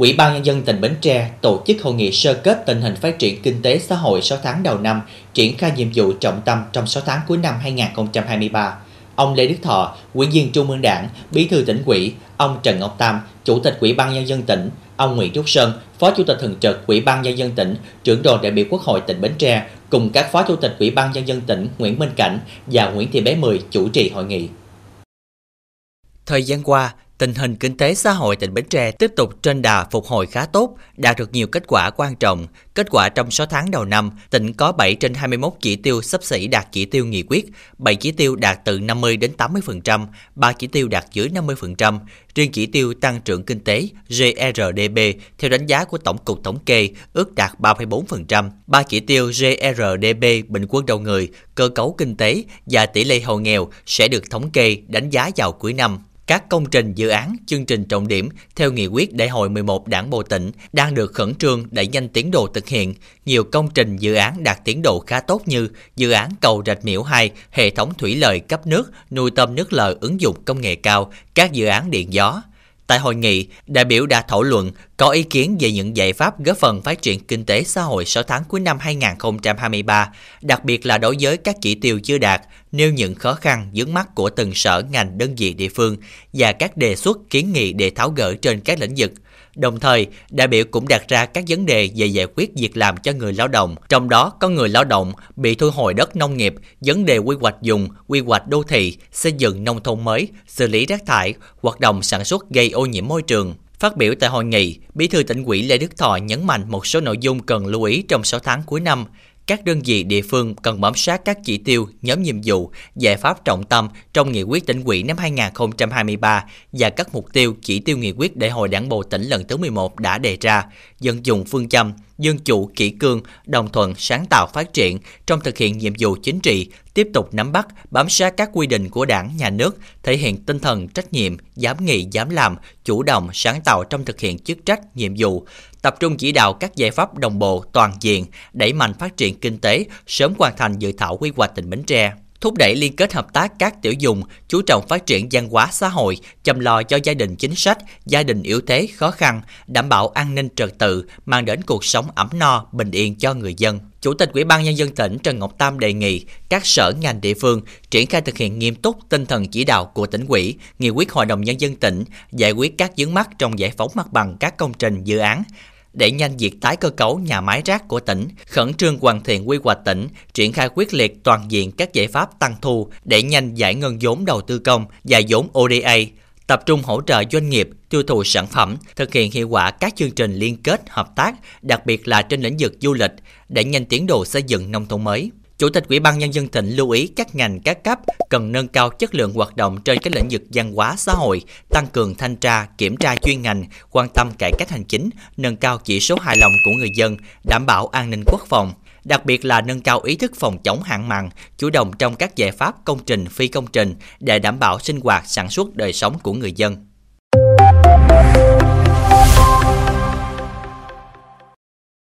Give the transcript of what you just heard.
Ủy ban Nhân dân tỉnh Bến Tre tổ chức hội nghị sơ kết tình hình phát triển kinh tế xã hội 6 tháng đầu năm, triển khai nhiệm vụ trọng tâm trong 6 tháng cuối năm 2023. Ông Lê Đức Thọ, Ủy viên Trung ương Đảng, Bí thư tỉnh ủy, ông Trần Ngọc Tam, Chủ tịch Ủy ban Nhân dân tỉnh, ông Nguyễn Trúc Sơn, Phó Chủ tịch Thường trực Ủy ban Nhân dân tỉnh, trưởng đoàn đại biểu Quốc hội tỉnh Bến Tre, cùng các Phó Chủ tịch Ủy ban Nhân dân tỉnh Nguyễn Minh Cảnh và Nguyễn Thị Bé Mười chủ trì hội nghị. Thời gian qua, tình hình kinh tế xã hội tỉnh Bến Tre tiếp tục trên đà phục hồi khá tốt, đạt được nhiều kết quả quan trọng. Kết quả trong 6 tháng đầu năm, tỉnh có 7 trên 21 chỉ tiêu sắp xỉ đạt chỉ tiêu nghị quyết, 7 chỉ tiêu đạt từ 50 đến 80%, 3 chỉ tiêu đạt dưới 50%. Riêng chỉ tiêu tăng trưởng kinh tế GRDB theo đánh giá của Tổng cục Thống kê ước đạt 3,4%. 3 chỉ tiêu GRDB bình quân đầu người, cơ cấu kinh tế và tỷ lệ hộ nghèo sẽ được thống kê đánh giá vào cuối năm. Các công trình dự án, chương trình trọng điểm theo nghị quyết đại hội 11 Đảng bộ tỉnh đang được khẩn trương đẩy nhanh tiến độ thực hiện. Nhiều công trình dự án đạt tiến độ khá tốt như dự án cầu Rạch Miễu 2, hệ thống thủy lợi cấp nước, nuôi tôm nước lợ ứng dụng công nghệ cao, các dự án điện gió, Tại hội nghị, đại biểu đã thảo luận có ý kiến về những giải pháp góp phần phát triển kinh tế xã hội 6 tháng cuối năm 2023, đặc biệt là đối với các chỉ tiêu chưa đạt, nêu những khó khăn vướng mắt của từng sở ngành đơn vị địa phương và các đề xuất kiến nghị để tháo gỡ trên các lĩnh vực – Đồng thời, đại biểu cũng đặt ra các vấn đề về giải quyết việc làm cho người lao động, trong đó có người lao động bị thu hồi đất nông nghiệp, vấn đề quy hoạch dùng, quy hoạch đô thị, xây dựng nông thôn mới, xử lý rác thải, hoạt động sản xuất gây ô nhiễm môi trường. Phát biểu tại hội nghị, Bí thư tỉnh ủy Lê Đức Thọ nhấn mạnh một số nội dung cần lưu ý trong 6 tháng cuối năm, các đơn vị địa phương cần bám sát các chỉ tiêu, nhóm nhiệm vụ, giải pháp trọng tâm trong nghị quyết tỉnh ủy năm 2023 và các mục tiêu chỉ tiêu nghị quyết đại hội đảng bộ tỉnh lần thứ 11 đã đề ra, dân dùng phương châm dân chủ, kỷ cương, đồng thuận, sáng tạo phát triển. Trong thực hiện nhiệm vụ chính trị, tiếp tục nắm bắt, bám sát các quy định của đảng, nhà nước, thể hiện tinh thần trách nhiệm, dám nghĩ, dám làm, chủ động, sáng tạo trong thực hiện chức trách, nhiệm vụ, tập trung chỉ đạo các giải pháp đồng bộ, toàn diện, đẩy mạnh phát triển kinh tế, sớm hoàn thành dự thảo quy hoạch tỉnh Bến Tre thúc đẩy liên kết hợp tác các tiểu dùng, chú trọng phát triển văn hóa xã hội, chăm lo cho gia đình chính sách, gia đình yếu thế khó khăn, đảm bảo an ninh trật tự, mang đến cuộc sống ấm no, bình yên cho người dân. Chủ tịch Ủy ban Nhân dân tỉnh Trần Ngọc Tam đề nghị các sở ngành địa phương triển khai thực hiện nghiêm túc tinh thần chỉ đạo của tỉnh ủy, nghị quyết Hội đồng Nhân dân tỉnh, giải quyết các vướng mắc trong giải phóng mặt bằng các công trình dự án, để nhanh việc tái cơ cấu nhà máy rác của tỉnh, khẩn trương hoàn thiện quy hoạch tỉnh, triển khai quyết liệt toàn diện các giải pháp tăng thu để nhanh giải ngân vốn đầu tư công và vốn ODA, tập trung hỗ trợ doanh nghiệp tiêu thụ sản phẩm, thực hiện hiệu quả các chương trình liên kết hợp tác, đặc biệt là trên lĩnh vực du lịch, để nhanh tiến độ xây dựng nông thôn mới. Chủ tịch Ủy ban Nhân dân tỉnh lưu ý các ngành các cấp cần nâng cao chất lượng hoạt động trên các lĩnh vực văn hóa xã hội, tăng cường thanh tra, kiểm tra chuyên ngành, quan tâm cải cách hành chính, nâng cao chỉ số hài lòng của người dân, đảm bảo an ninh quốc phòng, đặc biệt là nâng cao ý thức phòng chống hạn mặn, chủ động trong các giải pháp công trình phi công trình để đảm bảo sinh hoạt sản xuất đời sống của người dân.